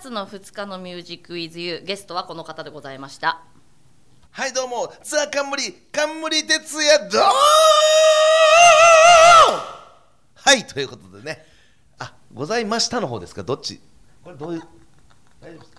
月の2日のミュージックイズユーゲストはこの方でございました。はいどうも。ザ・冠冠哲也どうはいということでね。あございましたの方ですか？どっち？これどういう？大丈夫です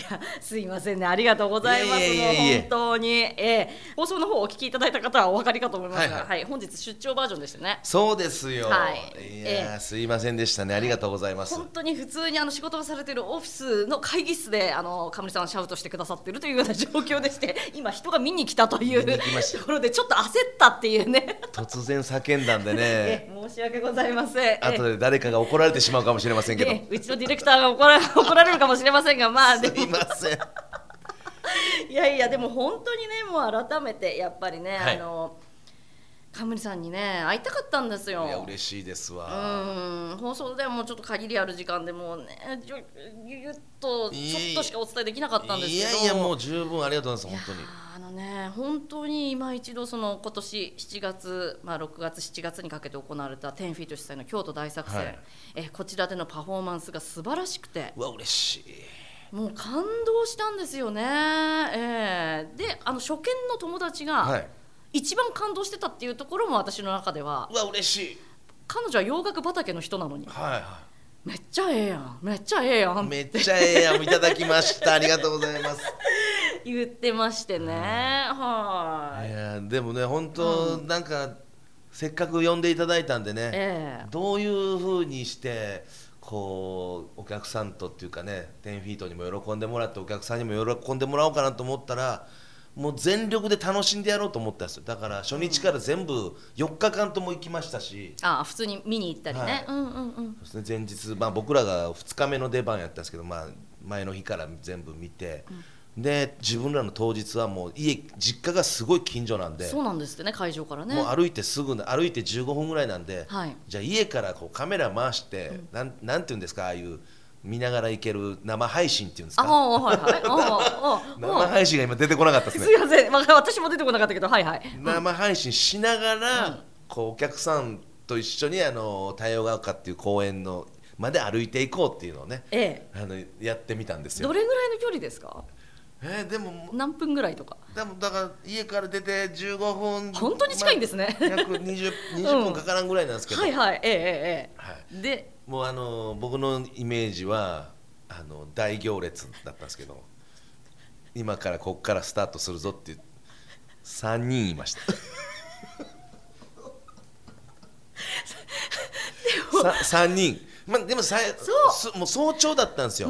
やすいませんね。ありがとうございます。いえいえい本当に、えー放送の方をお聞きいただいた方はお分かりかと思いますが、ははい。い本日出張バージョンでしたね。そうですよ、はい。いやー、ええ。すいませんでしたね。ありがとうございます。本当に普通にあの仕事をされているオフィスの会議室であのカムリさんシャウトしてくださっているというような状況でして 今人が見に来たというところでちょっと焦ったっていうね。突然叫んだんでね。え申し訳ございません。え後で誰かが怒られてしまうかもしれませんけど。えうちのディレクターが怒ら怒られるかもしれませんがまあ ですいもません。いやいやでも本当にねもう改めてやっぱりね、はい。あのカムリさんにね会いたかったんですよ。いや嬉しいですわ。うん。放送でもちょっと限りある時間でもうねぎゅぎゅっとちょっとしかお伝えできなかったんですいけど。やいやもう十分ありがとうございます本当に。あのね本当に今一度その今年7月、まあ、6月7月にかけて行われた10フィート主催の京都大作戦、はい。えこちらでのパフォーマンスが素晴らしくて。うわ嬉しいもう感動したんですよね、ええ。であの初見の友達がはい。一番感動してたっていうところも私の中では。うわ嬉しい。彼女は洋楽畑の人なのに。はいはめっちゃええやん。めっちゃええやんいめっちゃええやんいただきました。ありがとうございます。言ってましてね、はい。いやでもね本当、なんかせっかく呼んでいただいたんでね、ええ。どういうふうにしてこうお客さんとっていうかね10フィートにも喜んでもらってお客さんにも喜んでもらおうかなと思ったらもう全力で楽しんでやろうと思ったんですよ。だから初日から全部4日間とも行きましたし、あ普通に見に行ったりね、はい。うんうんうん。そして前日、まあ、僕らが2日目の出番やったんですけど、まあ、前の日から全部見て、で自分らの当日はもう家実家がすごい近所なんで。そうなんですってね会場からね。もう歩いてすぐ歩いて15分ぐらいなんで、はい。じゃあ家からこうカメラ回して、なんなんていうんですかああいう見ながら行ける生配信っていうんですあか？あはいはい。ああ 生配信が今出てこなかったですすねいません、まあ、私も出てこなかったけどはいはい。生配信しながら、こうお客さんと一緒にあの太陽が丘っていう公園のまで歩いていこうっていうのをねえあのやってみたんですえどよ。れぐらいの距離ですか？えーでも何分ぐらいとか。でもだから家から出て15分。本当に近いんですね。まあ約 20, 20 分かからんぐらいなんですけど、はいはいええええはい。ええでもうあの僕のイメージはあの大行列だったんですけど今からここからスタートするぞって3人いました。さ3人、まあ、でもさすもう早朝だったんですよ、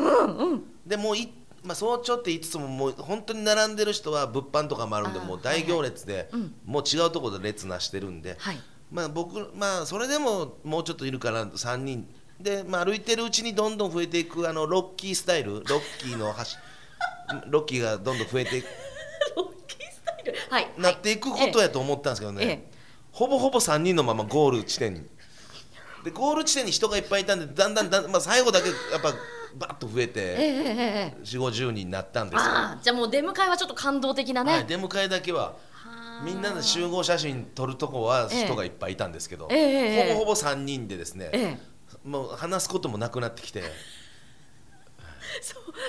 でもうい、まあ、早朝って言いつつももう本当に並んでる人は物販とかもあるんでもう大行列で、もう違うところで列なしてるんで、はい。まあ僕まあそれでももうちょっといるかな3人。で、まあ、歩いてるうちにどんどん増えていくあのロッキースタイル ロッキーの橋ロッキーがどんどん増えていく。ロッキースタイル？はいなっていくことやと思ったんですけどね、ええ。ほぼほぼ3人のままゴール地点に。でゴール地点に人がいっぱいいたんでだんだんだん、まあ、最後だけやっぱバッと増えてええええええ。4 5 0人になったんですじゃあもう出迎えはちょっと感動的なね、はい、出迎えだけははあ。みんなで集合写真撮るとこはええ人がいっぱいいたんですけど、ええええほぼほぼ3人でですね、えもう話すこともなくなってきて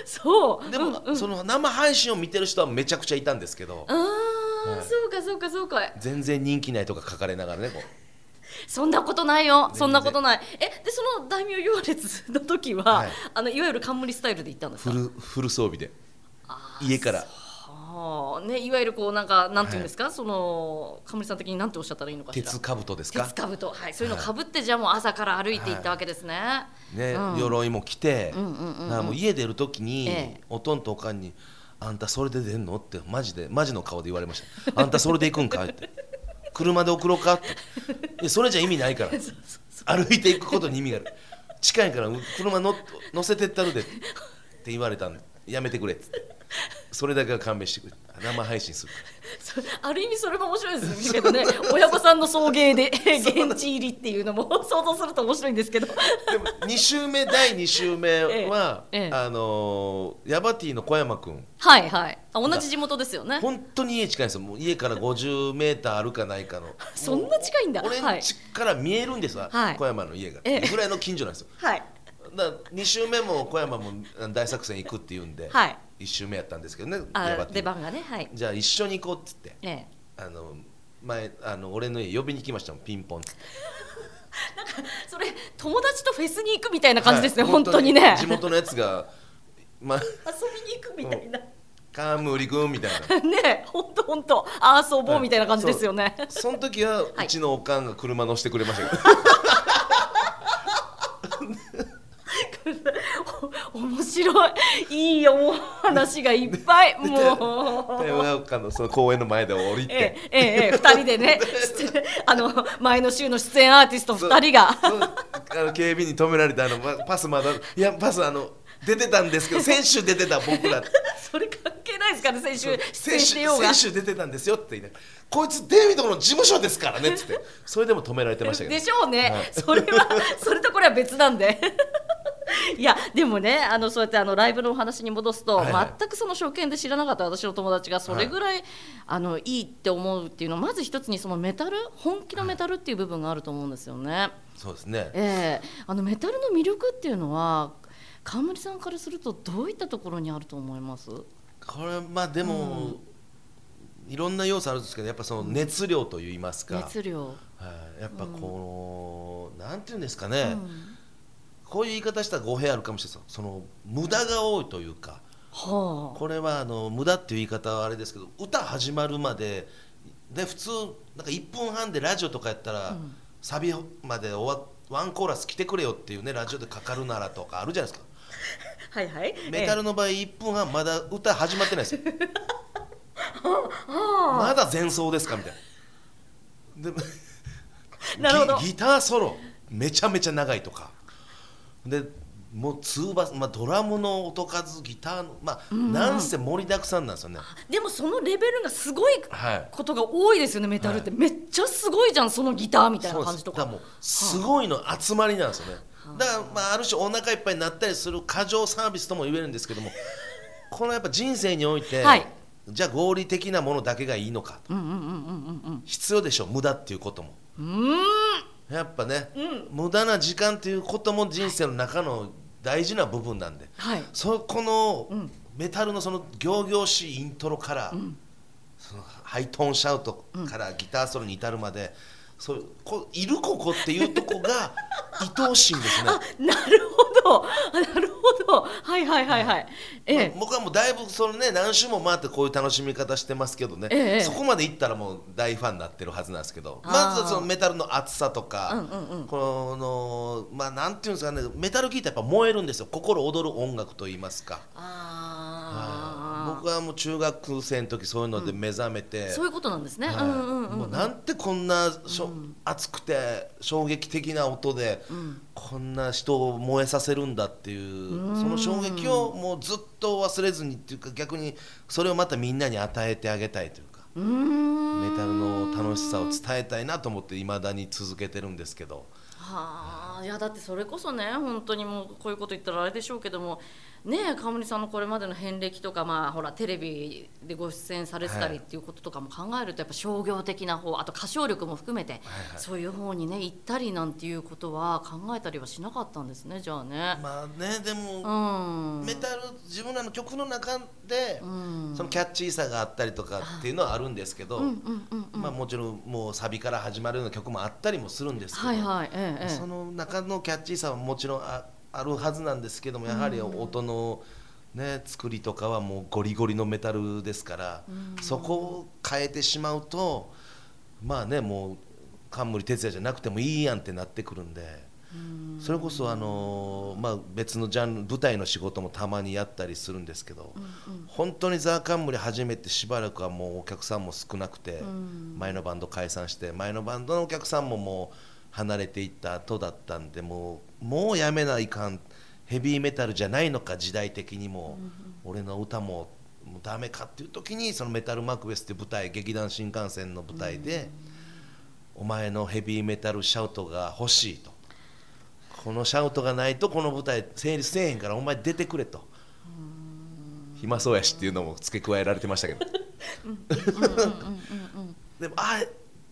そうでも、その生配信を見てる人はめちゃくちゃいたんですけどああ、はい。そうかそうかそうか。全然人気ないとか書かれながらねこうそんなことないよ。然。そんなことない。えでその大名行列の時は、はい。い、あのいわゆる冠スタイルで行ったんですか？フル装備で。家から。はあねいわゆるこうなんかなんていうんですか、その冠さん的になんておっしゃったらいいのかしら？鉄兜ですか？鉄兜。はいそういうのかぶって、じゃあもう朝から歩いていったわけですね、ね、うん。鎧も着て、うんうんうんうん。もう家出る時に、ええ。おとんとおかんに「あんたそれで出んの?」ってマジでマジの顔で言われました「あんたそれで行くんか?」って「車で送ろうか?」って。いやそれじゃ意味ないから。歩いていくことに意味がある。近いから車の乗せてったるでって言われたんで。やめてくれっつってそれだけは勘弁してくれ。生配信するある意味それも面白いですけどね親御さんの送迎で 現地入りっていうのも想像すると面白いんですけど。でも2週目第2週目は、ええ。ええ。あのーヤバティの小山君はいはい。あ同じ地元ですよね。本当に家近いんですよ。もう家から50メーターあるかないかの。そんな近いんだ。俺んはい。家から見えるんですわ、はい。小山の家が、ええ。ぐらいの近所なんですよ。はい。だ2週目も小山も大作戦行くって言うんで、はい1週目やったんですけどね出番がねはい。じゃあ一緒に行こうっつってええ。あの前あの俺の家呼びに来ましたもんピンポンっつって。それ友達とフェスに行くみたいな感じですね、はい本当にね。地元のやつが「まあ遊びに行くみたいな。カームリ君」みたいな。ね本当本当。あ遊ぼうみたいな感じですよね、その時はうちのおかんが車乗せてくれましたけど、お面白い。いいよもう話がいっぱい。もう。台湾館のその公園の前で降りえて、えええええ二人でね。出 あの前の週の出演アーティスト二人が。あの警備に止められたあのまパスまだいやパスあの出てたんですけど 先週出てた僕ら。それ関係ないですからね。先週先週先週出てたんですよって言いながら。こいつデイビッドの事務所ですからねっつって。それでも止められてましたけど。でしょうね、はい。それはそれとこれは別なんでいやでもねあのそうやってあのライブのお話に戻すと、はいはい。全くその初見で知らなかった私の友達がそれぐらい、あのいいって思うっていうのはまず一つにそのメタル本気のメタルっていう部分があると思うんですよね。そうですね。ええ。あのメタルの魅力っていうのは冠さんからするとどういったところにあると思います？これまあでも、いろんな要素あるんですけどやっぱその熱量といいますか、熱量、はい、やっぱこの、なんていうんですかね、うんこういう言い方したら語弊あるかもしれない。その無駄が多いというか。はあ。これはあの無駄っていう言い方はあれですけど歌始まるまでで普通なんか1分半でラジオとかやったら、うん。サビまで終わワンコーラス来てくれよっていうねラジオでかかるならとかあるじゃないですか。はいはい。メタルの場合1分半まだ歌始まってないですよ。まだ前奏ですかみたいな。で なるほど。ギギターソロめちゃめちゃ長いとかでもうツーバス、まあ、ドラムの音数ギターのまあ、なんせ盛りだくさんなんですよね。でもそのレベルがすごいはい。ことが多いですよねメタルって、めっちゃすごいじゃんそのギターみたいな感じとか。すだからもうすごいの集まりなんですよね。だからまあある種お腹いっぱいになったりする過剰サービスとも言えるんですけどもこのやっぱ人生において、はい。じゃあ合理的なものだけがいいのかと。必要でしょ無駄っていうことも。うんやっぱね、無駄な時間っていうことも人生の中の大事な部分なんで、はい。そこのうん。メタルのその仰々しいイントロから、ん。そのハイトーンシャウトからギターソロに至るまで、そうこいるここっていうとこが 愛おしいんですね。なるほどあなるほど。はいはいはいはい。ええ。僕はもうだいぶそのね何周も回ってこういう楽しみ方してますけどね、ええそこまでいったらもう大ファンになってるはずなんですけど。まずはそのメタルの熱さとか、うんうんうん。このまあなんていうんですかね。メタル聴いたらやっぱ燃えるんですよ。心躍る音楽と言いますか。ああ僕はもう中学生の時そういうので目覚めて、そういうことなんですね、はい。うんうんうんもうなんてこんなしょ、熱くて衝撃的な音で、ん。こんな人を燃えさせるんだっていうその衝撃をもうずっと忘れずにっていうか逆にそれをまたみんなに与えてあげたいというかメタルの楽しさを伝えたいなと思っていまだに続けてるんですけど。はあ。いやだってそれこそね本当にもうこういうこと言ったらあれでしょうけどもねえ川森さんのこれまでの遍歴とかまあほらテレビでご出演されてたりはいっていうこととかも考えるとやっぱ商業的な方あと歌唱力も含めて、はいそういう方にね行ったりなんていうことは考えたりはしなかったんですねじゃあね。まあねでうも、ん。メタル自分らの曲の中で、うん。そのキャッチーさがあったりとかっていうのはあるんですけど、もちろんもうサビから始まるような曲もあったりもするんですけど、はいはいええええ。その中のキャッチーさはもちろんああるはずなんですけどもやはり音の、ね、作りとかはもうゴリゴリのメタルですから、そこを変えてしまうとまあねもう冠哲也じゃなくてもいいやんってなってくるんで。それこそあのまあ、別のジャンル舞台の仕事もたまにやったりするんですけど、本当にザ・カンムリ始めてしばらくはもうお客さんも少なくて、前のバンド解散して前のバンドのお客さんももう離れていった後だったんでもうもうやめないかんヘビーメタルじゃないのか時代的にも、俺の歌ももうダメかっていう時にそのメタルマクベスっていう舞台劇団新幹線の舞台で、お前のヘビーメタルシャウトが欲しいと。このシャウトがないとこの舞台成立せえへんからお前出てくれと。暇そうやしっていうのも付け加えられてましたけど。でもあ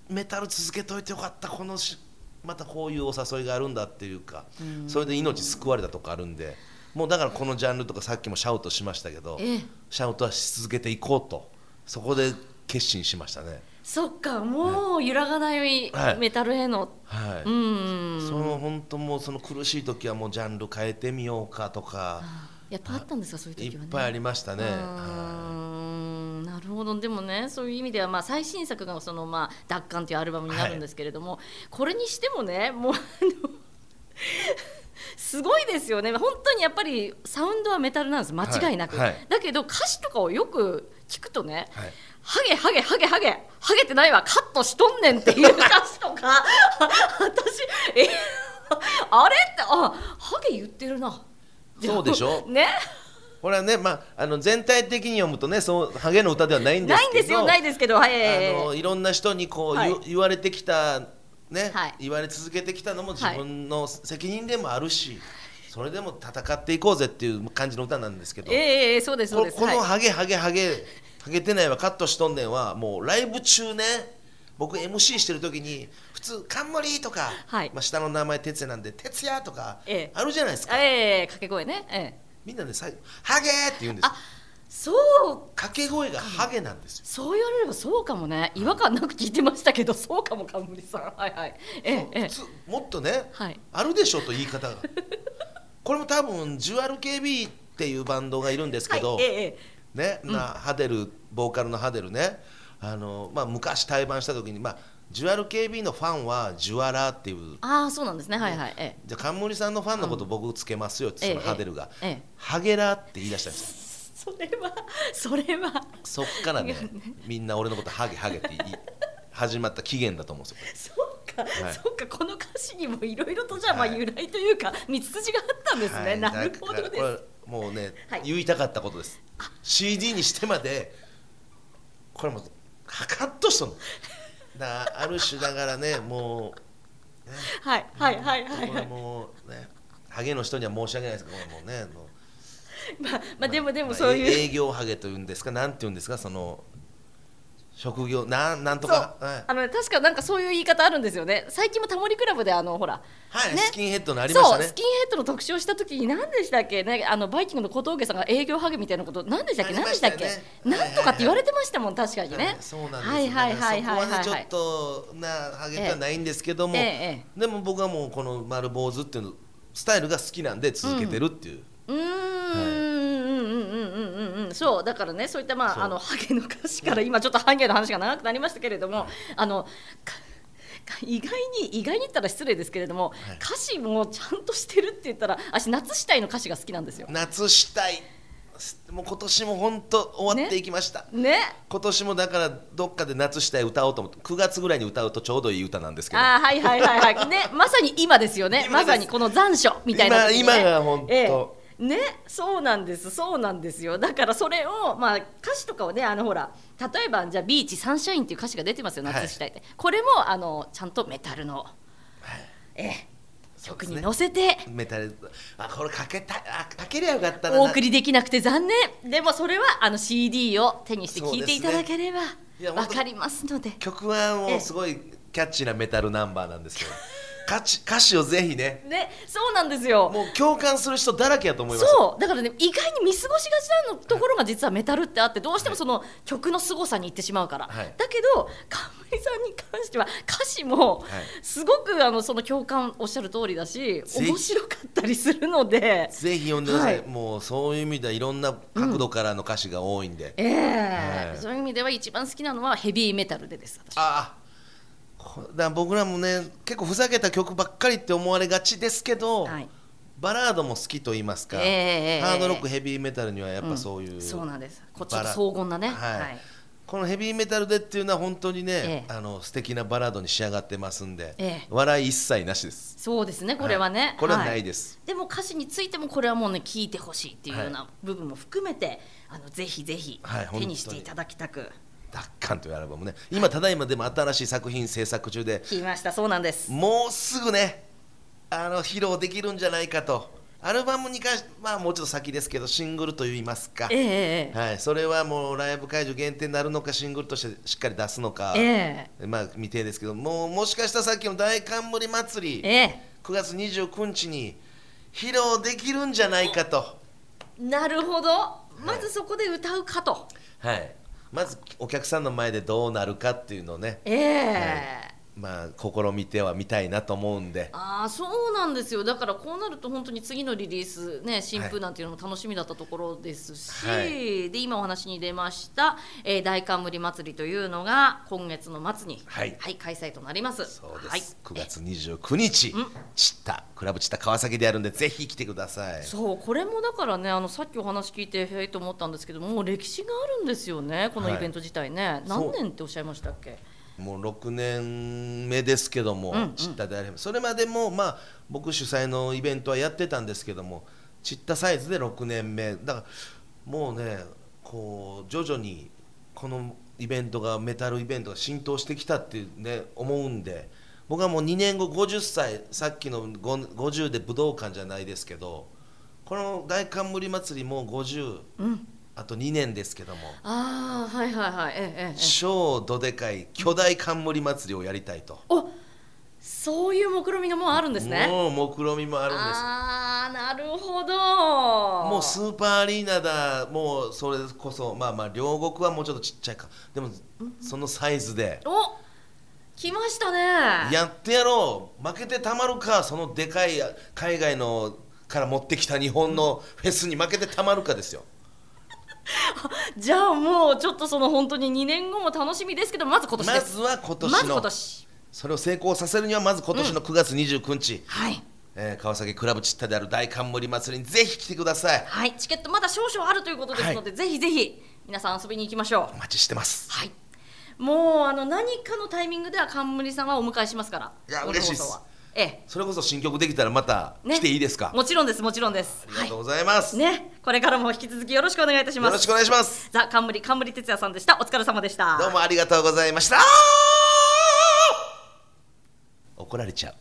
メタル続けといてよかったこのしまたこういうお誘いがあるんだっていうかそれで命救われたとこあるんでもうだからこのジャンルとかさっきもシャウトしましたけどええ。シャウトはし続けていこうとそこで決心しましたね。そっかもう揺らがないはいメタルへの、はい、うんその本当もうその苦しい時はもうジャンル変えてみようかとか。やっぱあったんですかそういうい時はね。っぱいありましたね、はんなるほど。でもねそういう意味ではまあ最新作がそのまあ奪還というアルバムになるんですけれども、これにしてもねもうあのすごいですよね。本当にやっぱりサウンドはメタルなんです。間違いなく、はいはい。だけど歌詞とかをよく聞くとね、はい。ハゲハゲハゲハゲハゲてないわカットしとんねんっていう歌詞とか 私えあれってあハゲ言ってるな。そうでしょ？ねこれはね、まあ、あの全体的に読むとねそうハゲの歌ではないんですけどないんですよないですけどはいあのいろんな人にこう、はい。言言われてきたね、はい。言われ続けてきたのも自分の責任でもあるし、それでも戦っていこうぜっていう感じの歌なんですけど、ええええそうですそうこです。はい。このハゲハゲハゲハゲてないわカットしとんねんはもうライブ中ね僕 MC してる時に普通「冠」とか、はい。まあ、下の名前哲也なんで「哲也」とかええ。あるじゃないですか、ええ掛け声ね。ええみんなで最後「ハゲ!」って言うんです。そう掛け声がハゲなんですよ。そう言われればそうかもね。違和感なく聞いてましたけどそうかも冠さん。はいはい。ええもっとね、はい。あるでしょと言い方が。これも多分ジュアル KB っていうバンドがいるんですけど、はいえええね、なハデルボーカルのハデルね。あの、まあ、昔対バンした時に、まあ、ジュアル KB のファンはジュアラーっていう。ああそうなんですね。はいはい。ええ。じゃあ冠さんのファンのこと僕つけますよって、ええそのハデルが、ええ。ハゲラーって言い出したんですよ。それはそれは。そっからねみんな俺のことハゲハゲって言い始まった起源だと思うんですよそうか、はい。そうかこの歌詞にもいろいろとじゃあまあはい。由来というか道筋があったんですね、はい。なるほどです。もうね、はい。言いたかったことです。CD にしてまでこれもうカットしとんのだある種だからねもうはいはいはいはい。これはいもうねハゲの人には申し訳ないですけどもうねまあまあでもでもまあそういう、え営業ハゲというんですかなんていうんですかその職業なんなんとか。はい、あのね確かなんかそういう言い方あるんですよね。最近もタモリクラブであのほら。はいね。スキンヘッドのありましたね。そうスキンヘッドの特集をした時に何でしたっけ？ねあのバイキングの小峠さんが営業ハゲみたいなこと何でしたっけ？ありまし何でしたたっけ、なんとかって言われてましたもん確かにね、はい。そうなんですよはいはいはいはいねちょっとなハゲてはないんですけども、えええでも僕はもうこの丸坊主っていうのスタイルが好きなんで続けてるっていう、うーん、うんそうだからねそういったまああのハゲの歌詞から今ちょっとハゲの話が長くなりましたけれども、あの意外に意外に言ったら失礼ですけれども、はい。歌詞もちゃんとしてるって言ったら私夏死体の歌詞が好きなんですよ。夏したい。もう今年も本当終わっていきました、ね。今年もだからどっかで夏したい歌おうと思って9月ぐらいに歌うとちょうどいい歌なんですけど。あーはいはいはいはい。ねまさに今ですよね。まさにこの残暑みたいなね。今今が本当ええねそうなんですそうなんですよ。だからそれをまあ歌詞とかをねあのほら例えばじゃあビーチサンシャインっていう歌詞が出てますよはい。夏したいって、これもあのちゃんとメタルの、ええ曲に乗せて。メタルあこれかけたあかけりゃよかったな。お送りできなくて残念。でもそれはあの CD を手にして聴いていただければいやわかりますので。曲はもうすごいキャッチーなメタルナンバーなんですけど歌詞歌詞をぜひね。ねそうなんですよ。もう共感する人だらけやと思いますそうだからね意外に見過ごしがちなのところが実はメタルってあってどうしてもその曲の凄さにいってしまうから、はい。だけど冠さんに関しては歌詞もはい。すごくあのその共感おっしゃる通りだし面白かったりするので。ぜひ読んでください、はい。もうそういう意味ではいろんな角度からの歌詞が多いんで、ええ。はい。そういう意味では一番好きなのはヘビーメタルでです私。ああ。こだ僕らもね結構ふざけた曲ばっかりって思われがちですけど、はい。バラードも好きと言いますか、ええハードロックヘビーメタルにはやっぱそういう、そうなんです。こっち荘厳なね。はい。はい。このヘビーメタルでっていうのは本当にね、ええ。あの素敵なバラードに仕上がってますんで、ええ。笑い一切なしです。そうですねこれはね、いこれはないです、でも歌詞についてもこれはもうね聞いてほしいっていうような部分も含めて、あのぜひぜひはい手にしていただきたく、奪還というアルバムね。今ただいまでも新しい作品制作中で。聞きました。そうなんです。もうすぐねあの披露できるんじゃないかと。アルバムに関してまあもうちょっと先ですけどシングルといいますか、ええええはい、それはもうライブ会場限定になるのかシングルとしてしっかり出すのか、えまあ未定ですけどもうもしかしたらさっきの大冠祭りええ。9月29日に披露できるんじゃないかと、えなるほど。まずそこで歌うかと、はい、まずお客さんの前でどうなるかっていうのをね、ええまあ試みてはみたいなと思うんで。ああそうなんですよ。だからこうなると本当に次のリリースね新風なんていうのも楽しみだったところですし、はい。で今お話に出ました、えー大冠祭りというのが今月の末に、はい。開催となります。そうです、はい、9月29日、うん。チッタクラブチッタ川崎でやるんでぜひ来てください。そうこれもだからねあのさっきお話聞いてへえと思ったんですけどもう歴史があるんですよねこのイベント自体ね、そう。何年っておっしゃいましたっけ？もう6年目ですけども、うんうん。チッタであれば。それまでもまあ僕主催のイベントはやってたんですけどもチッタサイズで6年目。だからもうねこう徐々にこのイベントがメタルイベントが浸透してきたってね思うんで僕はもう2年後50歳さっきの5 50で武道館じゃないですけどこの大冠祭りも50、うんあと2年ですけども。ああはいはいはい。ええ超どでかい巨大冠祭りをやりたいと。おそういう目論みがもうあるんですね。もう目論みもあるんです。ああなるほど。もうスーパーアリーナだ。もうそれこそまあまあ両国はもうちょっとちっちゃいか。でもそのサイズで。お来ましたね。やってやろう。負けてたまるかそのでかい海外のから持ってきた日本のフェスに負けてたまるかですよ じゃあもうちょっとその本当に2年後も楽しみですけどまず今年まずは今年まずの今年。それを成功させるにはまず今年の9月29日、はい。えー川崎クラブチッタである大冠祭りにぜひ来てください。はい。チケットまだ少々あるということですので、ぜひぜひ皆さん遊びに行きましょう。お待ちしてます。はい。もうあの何かのタイミングでは冠さんはお迎えしますから。いや嬉しいです放送はえ。それこそ新曲できたらまたえね。来ていいですか、もちろんですもちろんです。ありがとうございます、はいね。これからも引き続きよろしくお願いいたします。よろしくお願いします。ザ冠冠哲也さんでした。お疲れ様でした。どうもありがとうございました。怒られちゃう